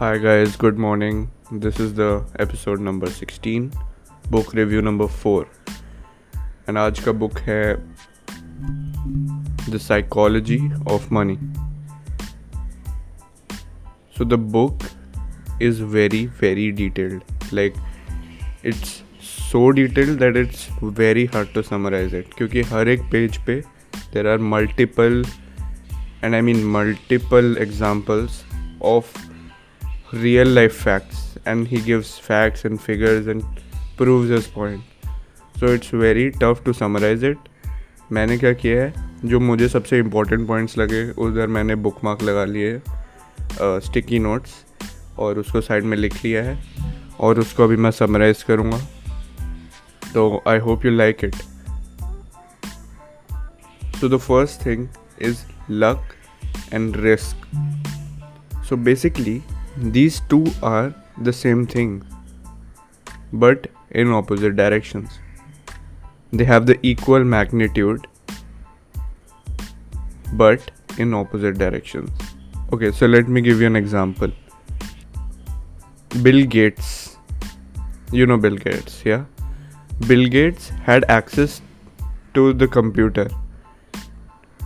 Hi guys, good morning this is the episode number 16, book review number four and आज का book है the psychology of money so the book is very very detailed like it's so detailed that it's very hard to summarise it क्योंकि हर एक page पे there are multiple and I mean multiple examples of real life facts and he gives facts and figures and proves his point so it's very tough to summarize it मैंने क्या किया है जो मुझे सबसे इम्पोर्टेंट पॉइंट्स लगे उधर मैंने बुक मार्क लगा लिए स्टिकी नोट्स और उसको साइड में लिख लिया है और उसको अभी मैं समराइज़ करूँगा तो I hope you like it So the first thing is luck and risk. So basically, these two are the same thing, but in opposite directions. They have the equal magnitude, but in opposite directions. Okay, so let me give you an example. Bill Gates, you know Bill Gates, yeah? Bill Gates had access to the computer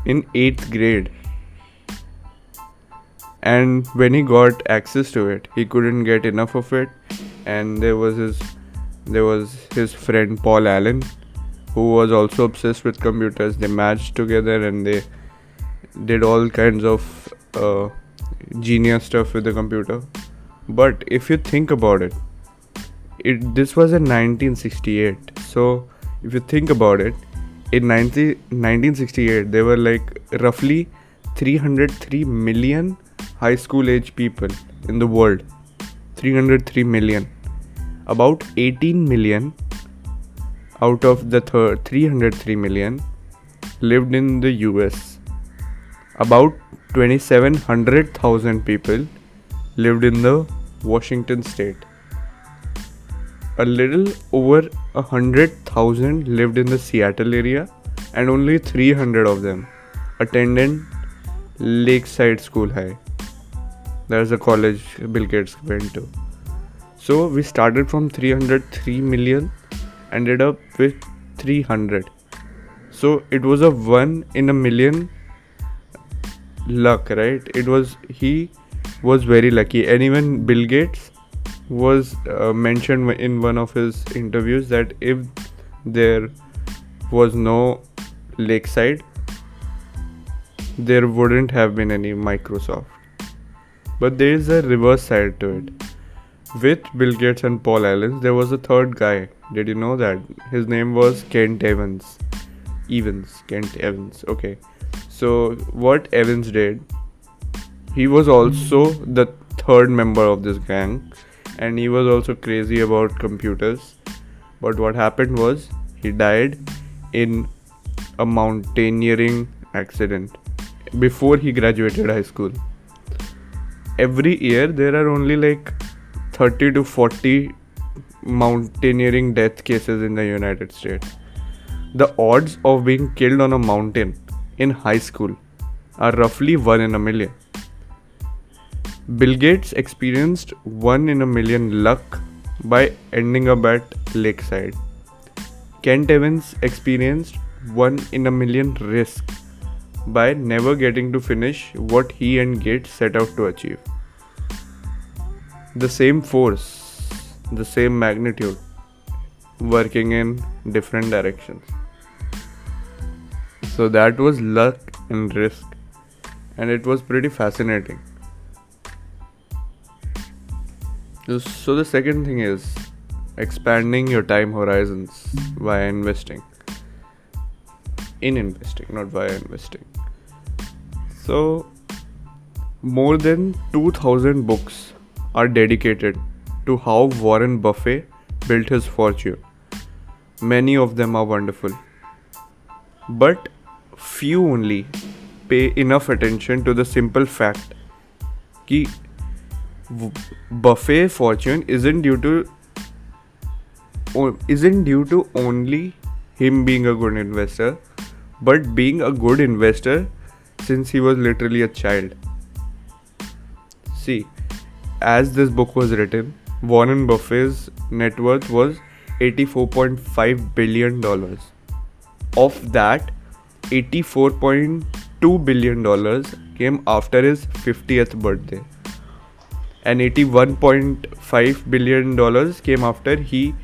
in 8th grade and when he got access to it he couldn't get enough of it. And there was his there was his friend Paul Allen who was also obsessed with computers. They matched together and they did all kinds of uh, genius stuff with the computer. But if you think about it it this was in 1968 so if you think about it in 90, 1968 there were like roughly 303 million high school age people in the world 303 million. About 18 million out of the thir- 303 million lived in the US about 2700,000 people lived in the Washington state. A little over a hundred thousand lived in the Seattle area, and only 300 of them attended Lakeside School High. There's a college Bill Gates went to. So we started from 303 million, ended up with 300. So it was a one in a million luck, right? It was he was very lucky, and even Bill Gates was uh, mentioned in one of his interviews that if there was no lakeside there wouldn't have been any microsoft but there is a reverse side to it. With bill gates and paul allen there was a third guy. Did you know that? His name was kent evans. Evans. Kent evans. Okay. So what evans did he was also the third member of this gang. And he was also crazy about computers. But what happened was he died in a mountaineering accident before he graduated high school. Every year there are only like 30 to 40 mountaineering death cases in the United States. The odds of being killed on a mountain in high school are roughly 1 in a million. Bill Gates experienced one in a million luck by ending up at Lakeside. Kent Evans experienced one in a million risk by never getting to finish what he and Gates set out to achieve. The same force, the same magnitude, working in different directions. So that was luck and risk, and it was pretty fascinating. So the second thing is expanding your time horizons via investing. In investing, not via investing. So more than 2000 books are dedicated to how Warren Buffett built his fortune. Many of them are wonderful. But few only pay enough attention to the simple fact कि Buffett fortune isn't due to isn't due to only him being a good investor, but being a good investor since he was literally a child. See, as this book was written, Warren Buffett's net worth was 84.5 billion dollars. Of that, 84.2 billion dollars came after his 50th birthday. And 81.5 billion dollars came after he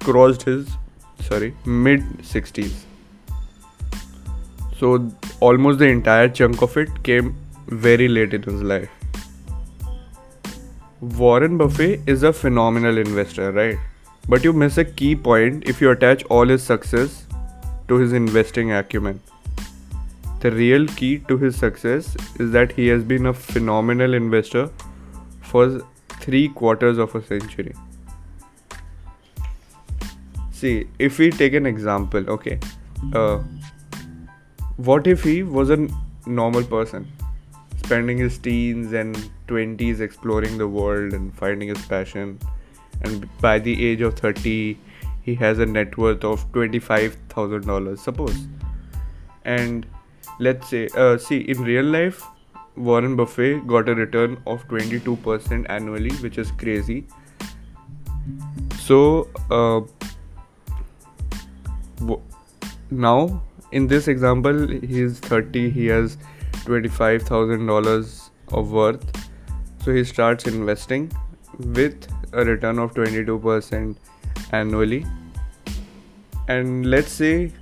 crossed his sorry mid 60s so almost the entire chunk of it came very late in his life warren buffett is a phenomenal investor right? But you miss a key point if you attach all his success to his investing acumen. The real key to his success is that he has been a phenomenal investor for three quarters of a century. See, if we take an example, okay, uh, what if he was a normal person, spending his teens and 20s exploring the world and finding his passion, and by the age of 30, he has a net worth of $25,000, suppose. And let's say, uh, see, in real life, Warren Buffett got a return of 22% annually, which is crazy. So, uh, w- now in this example, he's 30, he has $25,000 of worth. So, he starts investing with a return of 22% annually. And let's say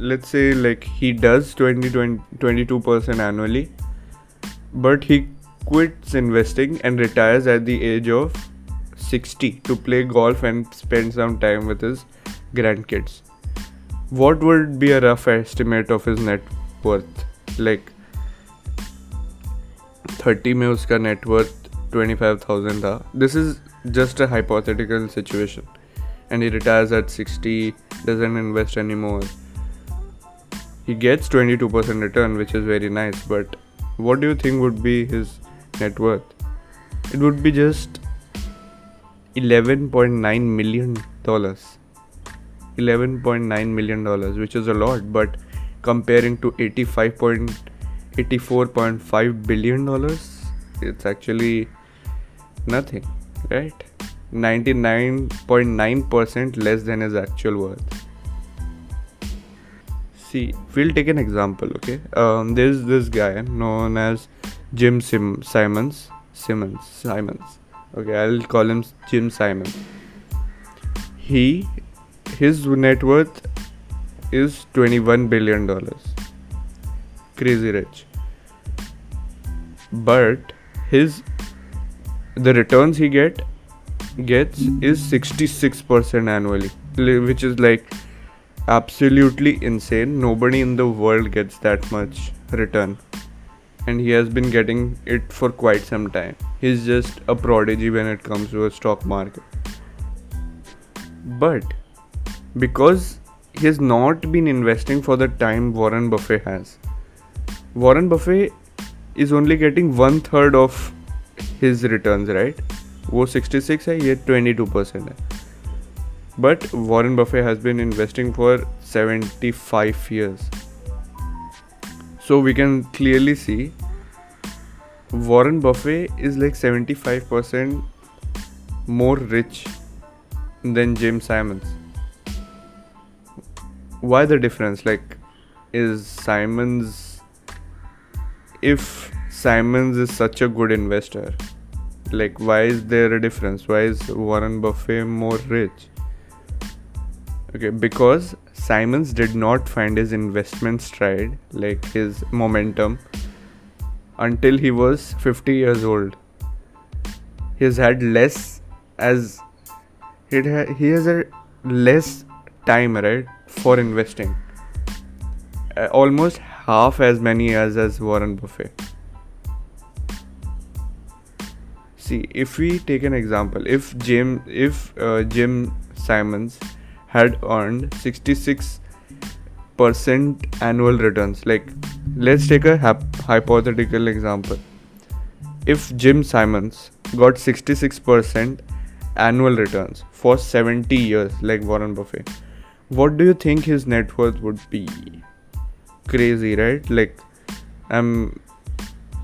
let's say like he does 20, 20 22% annually but he quits investing and retires at the age of 60 to play golf and spend some time with his grandkids what would be a rough estimate of his net worth like 30 में उसका net worth 25000 था this is just a hypothetical situation and he retires at 60 doesn't invest anymore he gets 22% return which is very nice but what do you think would be his net worth it would be just 11.9 million dollars 11.9 million dollars which is a lot but comparing to 85.84.5 billion dollars it's actually nothing right? 99.9% less than his actual worth. See we'll take an example okay? Um, there's this guy known as jim Sim- simons simmons simons okay? I'll call him jim simon. He his net worth is 21 billion dollars crazy rich but his the returns he get gets is 66% annually which is like absolutely insane. Nobody in the world gets that much return. And he has been getting it for quite some time. He's just a prodigy when it comes to a stock market. But because he has not been investing for the time Warren Buffett has, Warren Buffett is only getting one third of his returns, right? वो 66 है ये 22% है but Warren Buffett has been investing for 75 years. So we can clearly see Warren Buffett is like 75% more rich than Jim Simons. Why the difference? Like, is Simons, if Simons is such a good investor, like, why is there a difference? Why is Warren Buffett more rich? okay because simons did not find his investment stride like his momentum until he was 50 years old He has had less as he, ha- he has a less time right for investing uh, almost half as many as, as warren buffett see if we take an example if jim if uh, jim simons had earned 66% annual returns. Like, let's take a hap- hypothetical example. If Jim Simons got 66% annual returns for 70 years, like Warren Buffett, what do you think his net worth would be? Crazy, right? Like, I'm,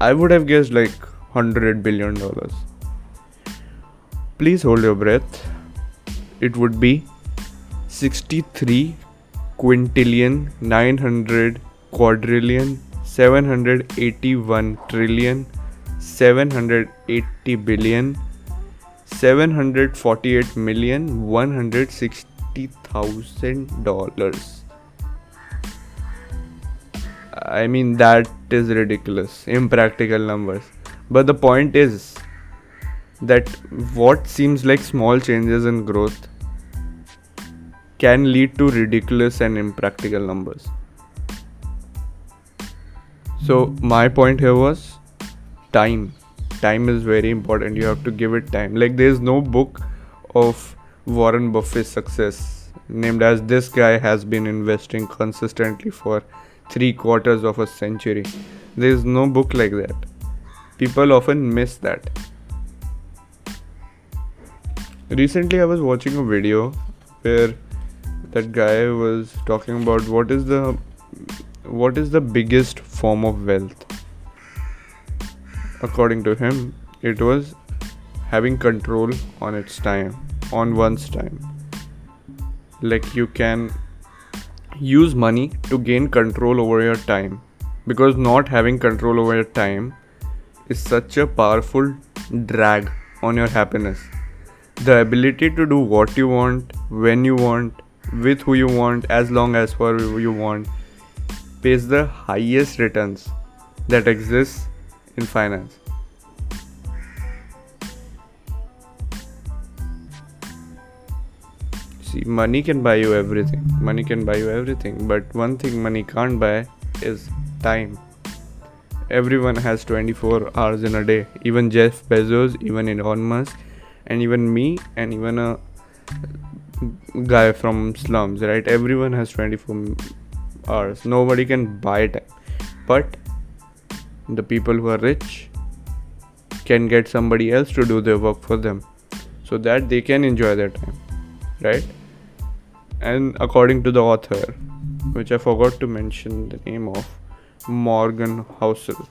I would have guessed like 100 billion dollars. Please hold your breath. It would be 63 quintillion 900 quadrillion 781 trillion 780 billion 748 million 160 thousand dollars. I mean that is ridiculous. Impractical numbers. But the point is that what seems like small changes in growth can lead to ridiculous and impractical numbers. So my point here was time. Time is very important. You have to give it time. Like there is no book of warren buffett's success named as this guy has been investing consistently for three quarters of a century. There is no book like that. People often miss that. Recently i was watching a video where that guy was talking about what is the what is the biggest form of wealth. According to him it was having control on its time on one's time. Like you can use money to gain control over your time. Because not having control over your time is such a powerful drag on your happiness. The ability to do what you want when you want with who you want as long as for you want pays the highest returns that exists in finance see money can buy you everything. Money can buy you everything but one thing money can't buy is time. Everyone has 24 hours in a day even jeff bezos even elon musk and even me and even a guy from slums right? Everyone has 24 hours. Nobody can buy time. But the people who are rich can get somebody else to do their work for them so that they can enjoy their time right and according to the author which i forgot to mention the name of morgan housel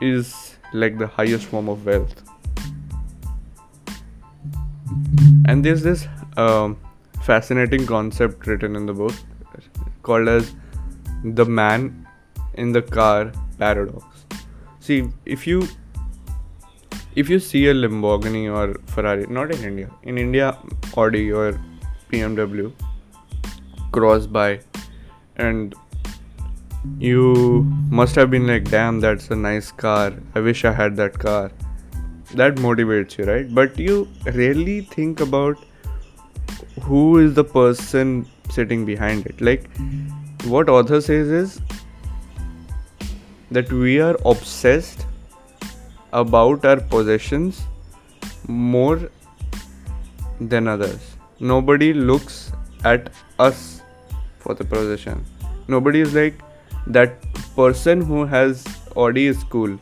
is like the highest form of wealth. And there's this um, fascinating concept written in the book called as the man in the car paradox. See if you if you see a lamborghini or ferrari not in india in india audi or bmw cross by. And you must have been like damn that's a nice car. I wish i had that car. That motivates you right? But you rarely think about who is the person sitting behind it. Like what author says is that we are obsessed about our possessions more than others nobody looks at us for the possession nobody is like that person who has audi is cool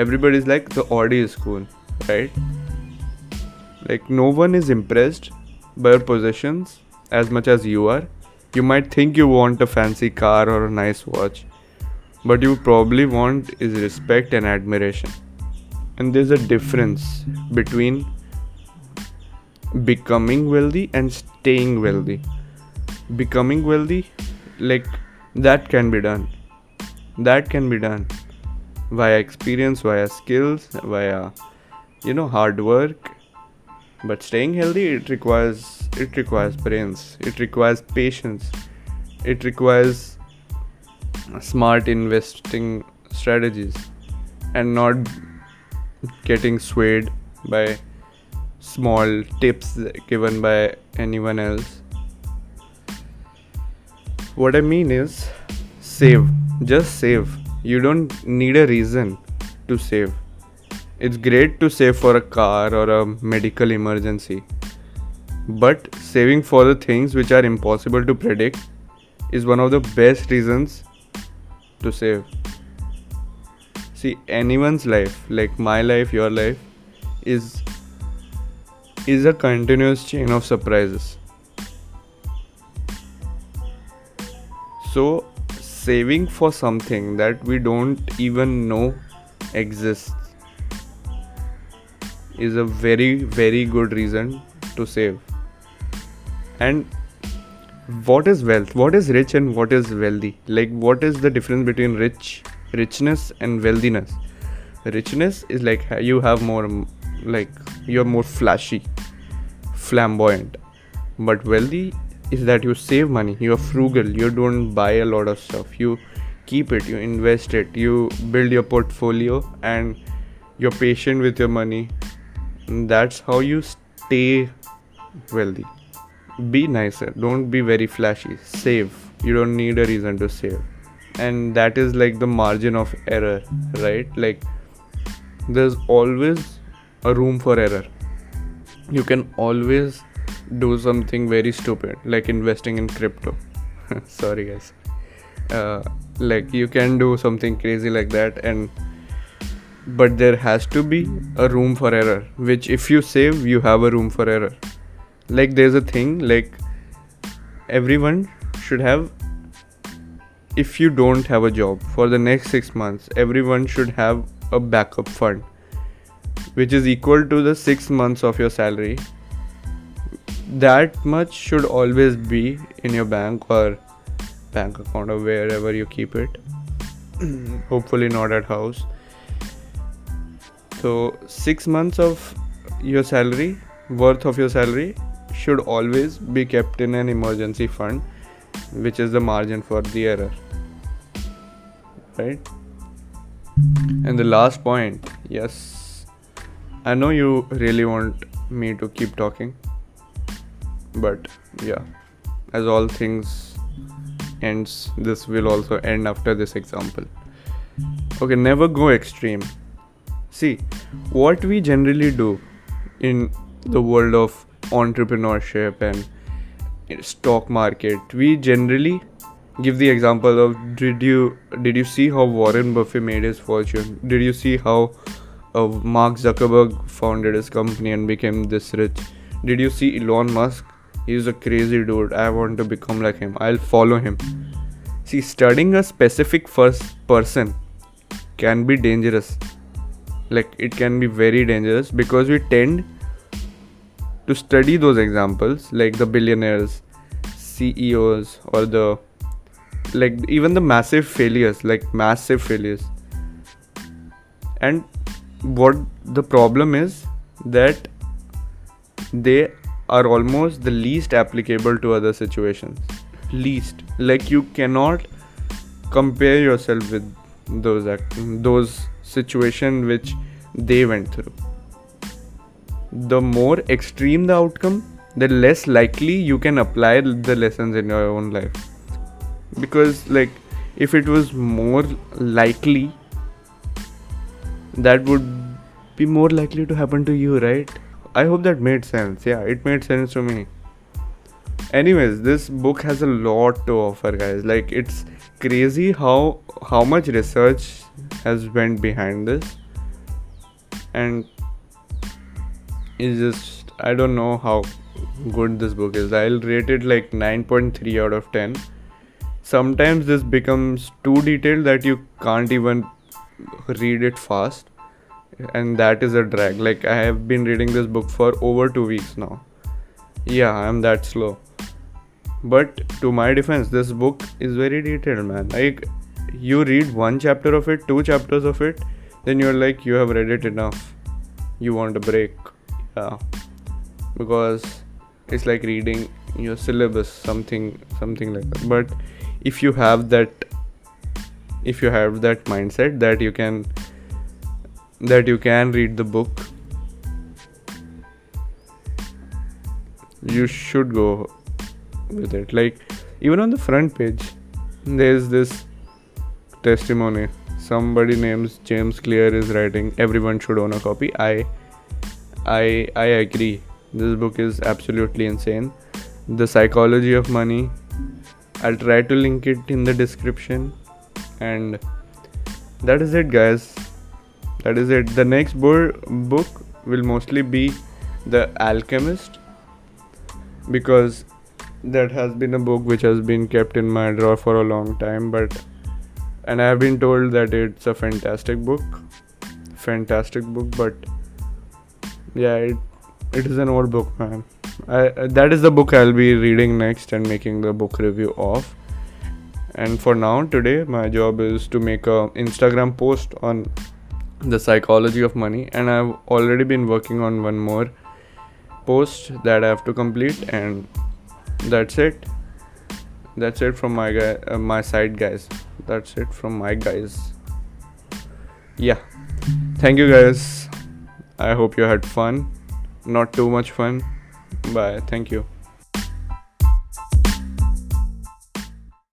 Everybody is like the Audi is cool, right? Like no one is impressed by your possessions as much as you are. You might think you want a fancy car or a nice watch, but you probably want is respect and admiration. And there's a difference between becoming wealthy and staying wealthy. Becoming wealthy, like that can be done. That can be done via experience via skills via you know hard work but staying healthy it requires it requires brains it requires patience it requires smart investing strategies and not getting swayed by small tips given by anyone else what i mean is save just save you don't need a reason to save. It's great to save for a car or a medical emergency. But saving for the things which are impossible to predict is one of the best reasons to save. See, anyone's life, like my life, your life, is is a continuous chain of surprises. So saving for something that we don't even know exists is a very very good reason to save. And what is wealth? What is rich and what is wealthy? Like what is the difference between rich richness and wealthiness? Richness is like you have more like you're more flashy flamboyant. But wealthy is that you save money. You're frugal. You don't buy a lot of stuff. You keep it. You invest it. You build your portfolio and you're patient with your money. And that's how you stay wealthy. Be nicer. Don't be very flashy. Save. You don't need a reason to save. And that is like the margin of error right? Like there's always a room for error. You can always do something very stupid like investing in crypto. Sorry guys. Uh, like you can do something crazy like that and but there has to be a room for error which if you save you have a room for error. Like there's a thing like everyone should have if you don't have a job for the next 6 months everyone should have a backup fund which is equal to the 6 months of your salary that much should always be in your bank or bank account or wherever you keep it. Hopefully not at house. So 6 months of your salary worth of your salary should always be kept in an emergency fund which is the margin for the error. Right? And the last point yes i know you really want me to keep talking but yeah as all things ends this will also end after this example. Okay never go extreme. See what we generally do in the world of entrepreneurship and stock market we generally give the example of did you did you see how warren buffett made his fortune? Did you see how mark zuckerberg founded his company and became this rich. Did you see elon musk? He's a crazy dude. I want to become like him. I'll follow him. See studying a specific first person can be dangerous. Like it can be very dangerous because we tend to study those examples like the billionaires ceos or the like even the massive failures like massive failures. And what the problem is that they are almost the least applicable to other situations. Least. Like you cannot compare yourself with those act- those situation which they went through. The more extreme the outcome the less likely you can apply the lessons in your own life. Because like if it was more likely that would be more likely to happen to you right I hope that made sense. Yeah, it made sense to me. Anyways, this book has a lot to offer, guys. Like it's crazy how how much research has went behind this, and it's just I don't know how good this book is. I'll rate it like 9.3 out of 10. Sometimes this becomes too detailed that you can't even read it fast. And that is a drag. Like i have been reading this book for over 2 weeks now. Yeah i'm that slow. But to my defense this book is very detailed man. Like you read one chapter of it two chapters of it then you're like you have read it enough. You want a break. Yeah. Because it's like reading your syllabus something something like that. But if you have that if you have that mindset that you can that you can read the book you should go with it. Like even on the front page there's this testimony. Somebody named james clear is writing everyone should own a copy. I i i agree. This book is absolutely insane. The psychology of money i'll try to link it in the description and that is it guys that is it the next bo- book will mostly be the alchemist because that has been a book which has been kept in my drawer for a long time but and i have been told that it's a fantastic book fantastic book, but yeah, it, it is an old book, man. I, that is the book I'll be reading next and making the book review of. And for now, today, my job is to make a Instagram post on the psychology of money, and I've already been working on one more post that I have to complete, and that's it. That's it from my guy, uh, my side, guys. That's it from my guys. Yeah, thank you, guys. I hope you had fun. Not too much fun. Bye. Thank you.